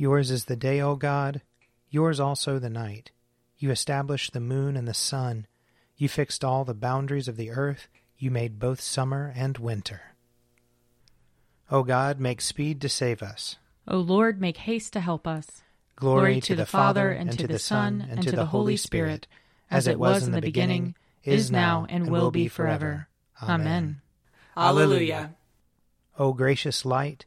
Yours is the day, O God, yours also the night. You established the moon and the sun. You fixed all the boundaries of the earth. You made both summer and winter. O God, make speed to save us. O Lord, make haste to help us. Glory, to the Father, and to the Son, and to the Holy Spirit, as it was in the beginning, is now, and will be forever. Amen. Alleluia. O gracious light,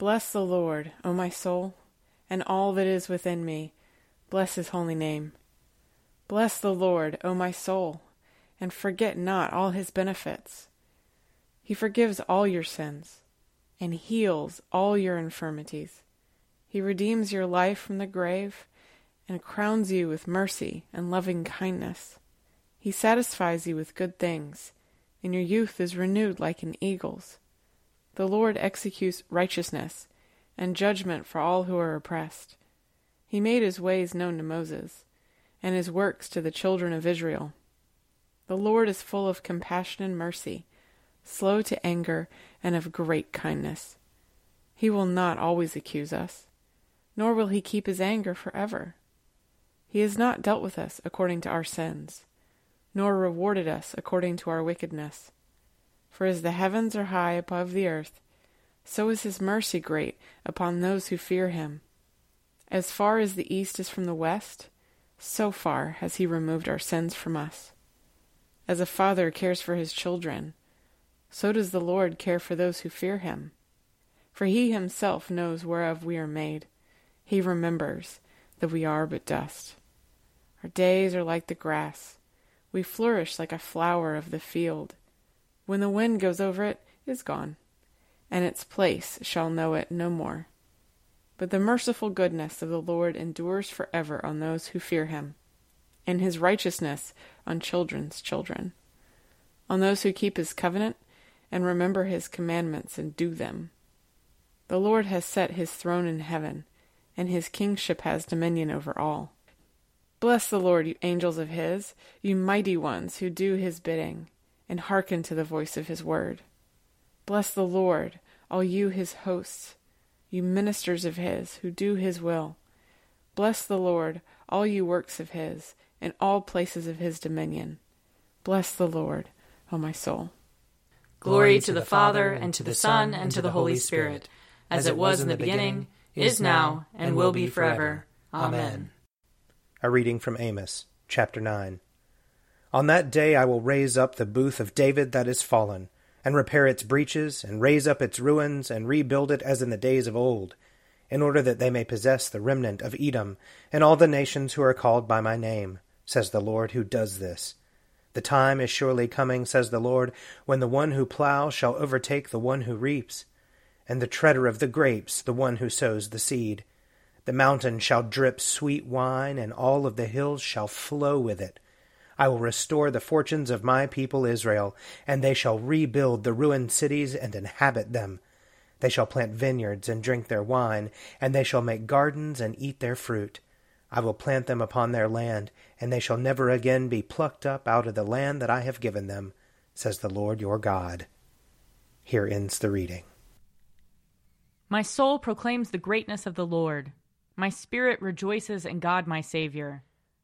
Bless the Lord, O my soul, and all that is within me. Bless his holy name. Bless the Lord, O my soul, and forget not all his benefits. He forgives all your sins and heals all your infirmities. He redeems your life from the grave and crowns you with mercy and loving kindness. He satisfies you with good things, and your youth is renewed like an eagle's. The Lord executes righteousness and judgment for all who are oppressed. He made his ways known to Moses, and his works to the children of Israel. The Lord is full of compassion and mercy, slow to anger, and of great kindness. He will not always accuse us, nor will he keep his anger forever. He has not dealt with us according to our sins, nor rewarded us according to our wickedness. For as the heavens are high above the earth, so is his mercy great upon those who fear him. As far as the east is from the west, so far has he removed our sins from us. As a father cares for his children, so does the Lord care for those who fear him. For he himself knows whereof we are made. He remembers that we are but dust. Our days are like the grass. We flourish like a flower of the field. When the wind goes over it, is gone, and its place shall know it no more. But the merciful goodness of the Lord endures forever on those who fear him, and his righteousness on children's children, on those who keep his covenant and remember his commandments and do them. The Lord has set his throne in heaven, and his kingship has dominion over all. Bless the Lord, you angels of his, you mighty ones who do his bidding and hearken to the voice of his word. Bless the Lord, all you his hosts, you ministers of his, who do his will. Bless the Lord, all you works of his, in all places of his dominion. Bless the Lord, O my soul. Glory to the Father, and to the Son, and to the Holy Spirit, as it was in the beginning, is now, and will be forever. Amen. A reading from Amos, chapter 9. On that day I will raise up the booth of David that is fallen, and repair its breaches, and raise up its ruins, and rebuild it as in the days of old, in order that they may possess the remnant of Edom, and all the nations who are called by my name, says the Lord who does this. The time is surely coming, says the Lord, when the one who ploughs shall overtake the one who reaps, and the treader of the grapes the one who sows the seed. The mountain shall drip sweet wine, and all of the hills shall flow with it. I will restore the fortunes of my people Israel, and they shall rebuild the ruined cities and inhabit them. They shall plant vineyards and drink their wine, and they shall make gardens and eat their fruit. I will plant them upon their land, and they shall never again be plucked up out of the land that I have given them, says the Lord your God. Here ends the reading. My soul proclaims the greatness of the Lord. My spirit rejoices in God my Saviour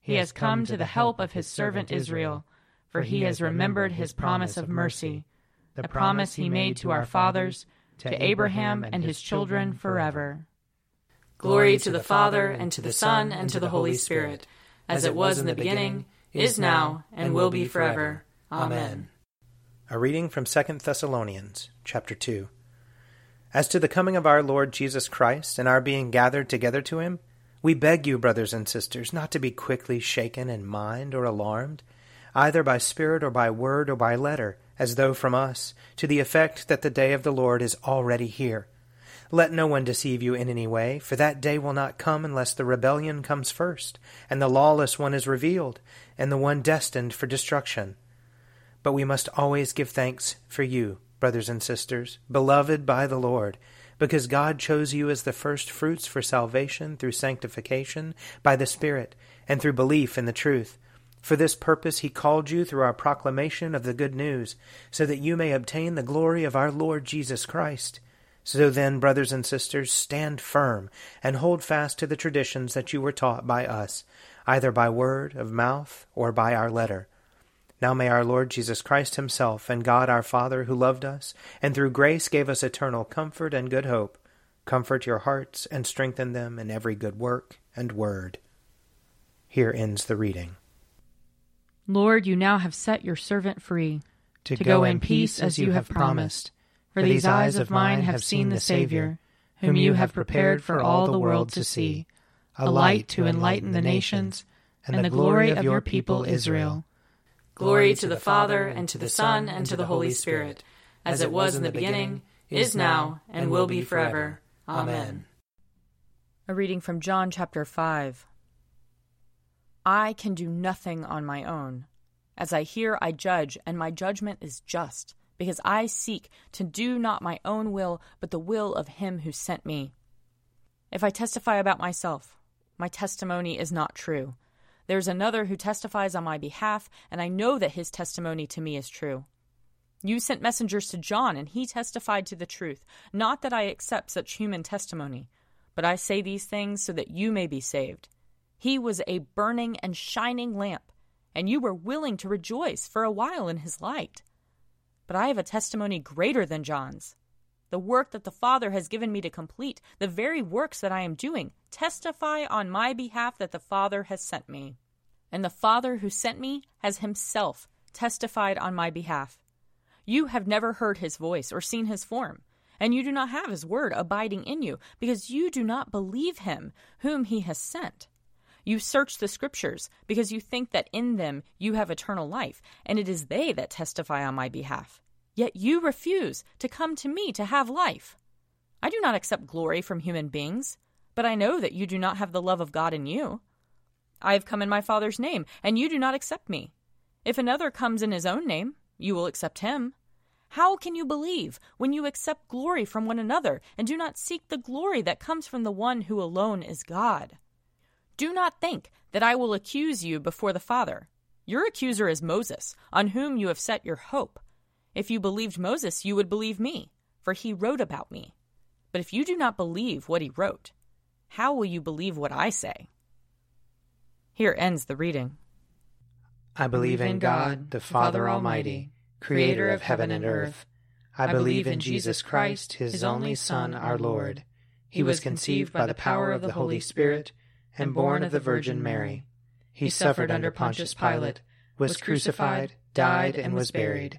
He has come to the help of his servant Israel, for he has remembered his promise of mercy, the promise he made to our fathers, to Abraham and his children forever. Glory to the Father, and to the Son, and to the Holy Spirit, as it was in the beginning, is now, and will be forever. Amen. A reading from 2 Thessalonians, chapter 2. As to the coming of our Lord Jesus Christ and our being gathered together to him, we beg you, brothers and sisters, not to be quickly shaken in mind or alarmed, either by spirit or by word or by letter, as though from us, to the effect that the day of the Lord is already here. Let no one deceive you in any way, for that day will not come unless the rebellion comes first, and the lawless one is revealed, and the one destined for destruction. But we must always give thanks for you, brothers and sisters, beloved by the Lord, because God chose you as the first fruits for salvation through sanctification by the Spirit, and through belief in the truth. For this purpose he called you through our proclamation of the good news, so that you may obtain the glory of our Lord Jesus Christ. So then, brothers and sisters, stand firm and hold fast to the traditions that you were taught by us, either by word of mouth or by our letter. Now may our Lord Jesus Christ Himself and God our Father, who loved us, and through grace gave us eternal comfort and good hope, comfort your hearts and strengthen them in every good work and word. Here ends the reading. Lord, you now have set your servant free to, to go, go in peace as you have promised for these eyes of mine have seen the Saviour, whom you have prepared for all the world to see, a light to enlighten the nations, and the glory of your people Israel. Glory to the Father, and to the Son, and to the Holy Spirit, as it was in the beginning, is now, and will be forever. Amen. A reading from John chapter 5. I can do nothing on my own. As I hear, I judge, and my judgment is just because I seek to do not my own will, but the will of him who sent me. If I testify about myself, my testimony is not true. There's another who testifies on my behalf, and I know that his testimony to me is true. You sent messengers to John, and he testified to the truth. Not that I accept such human testimony, but I say these things so that you may be saved. He was a burning and shining lamp, and you were willing to rejoice for a while in his light. But I have a testimony greater than John's. The work that the Father has given me to complete, the very works that I am doing, testify on my behalf that the Father has sent me. And the Father who sent me has himself testified on my behalf. You have never heard his voice or seen his form, and you do not have his word abiding in you, because you do not believe him whom he has sent. You search the Scriptures, because you think that in them you have eternal life, and it is they that testify on my behalf. Yet you refuse to come to me to have life. I do not accept glory from human beings, but I know that you do not have the love of God in you. I have come in my Father's name, and you do not accept me. If another comes in his own name, you will accept him. How can you believe when you accept glory from one another and do not seek the glory that comes from the one who alone is God? Do not think that I will accuse you before the Father. Your accuser is Moses, on whom you have set your hope. If you believed Moses, you would believe me, for he wrote about me. But if you do not believe what he wrote, how will you believe what I say? Here ends the reading. I believe in God, the Father Almighty, creator of heaven and earth. I believe in Jesus Christ, his only Son, our Lord. He was conceived by the power of the Holy Spirit and born of the Virgin Mary. He suffered under Pontius Pilate, was crucified, died, and was buried.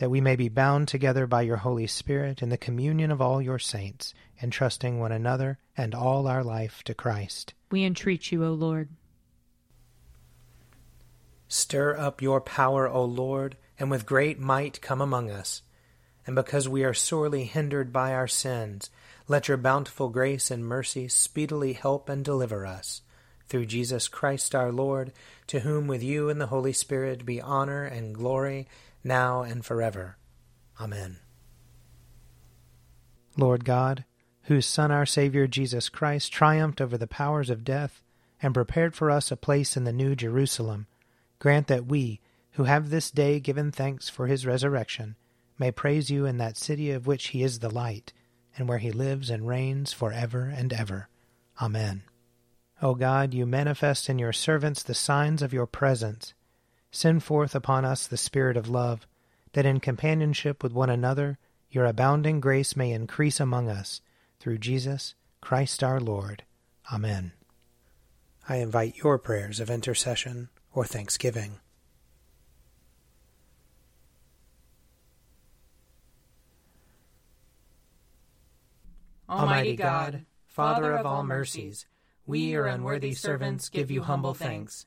That we may be bound together by your Holy Spirit in the communion of all your saints, entrusting one another and all our life to Christ. We entreat you, O Lord. Stir up your power, O Lord, and with great might come among us. And because we are sorely hindered by our sins, let your bountiful grace and mercy speedily help and deliver us. Through Jesus Christ our Lord, to whom with you and the Holy Spirit be honor and glory, now and forever. Amen. Lord God, whose Son, our Savior Jesus Christ, triumphed over the powers of death and prepared for us a place in the New Jerusalem, Grant that we, who have this day given thanks for his resurrection, may praise you in that city of which he is the light, and where he lives and reigns for ever and ever. Amen. O God, you manifest in your servants the signs of your presence. Send forth upon us the Spirit of love, that in companionship with one another your abounding grace may increase among us, through Jesus Christ our Lord. Amen. I invite your prayers of intercession or thanksgiving. Almighty God, Father of all mercies, we, your unworthy servants, give you humble thanks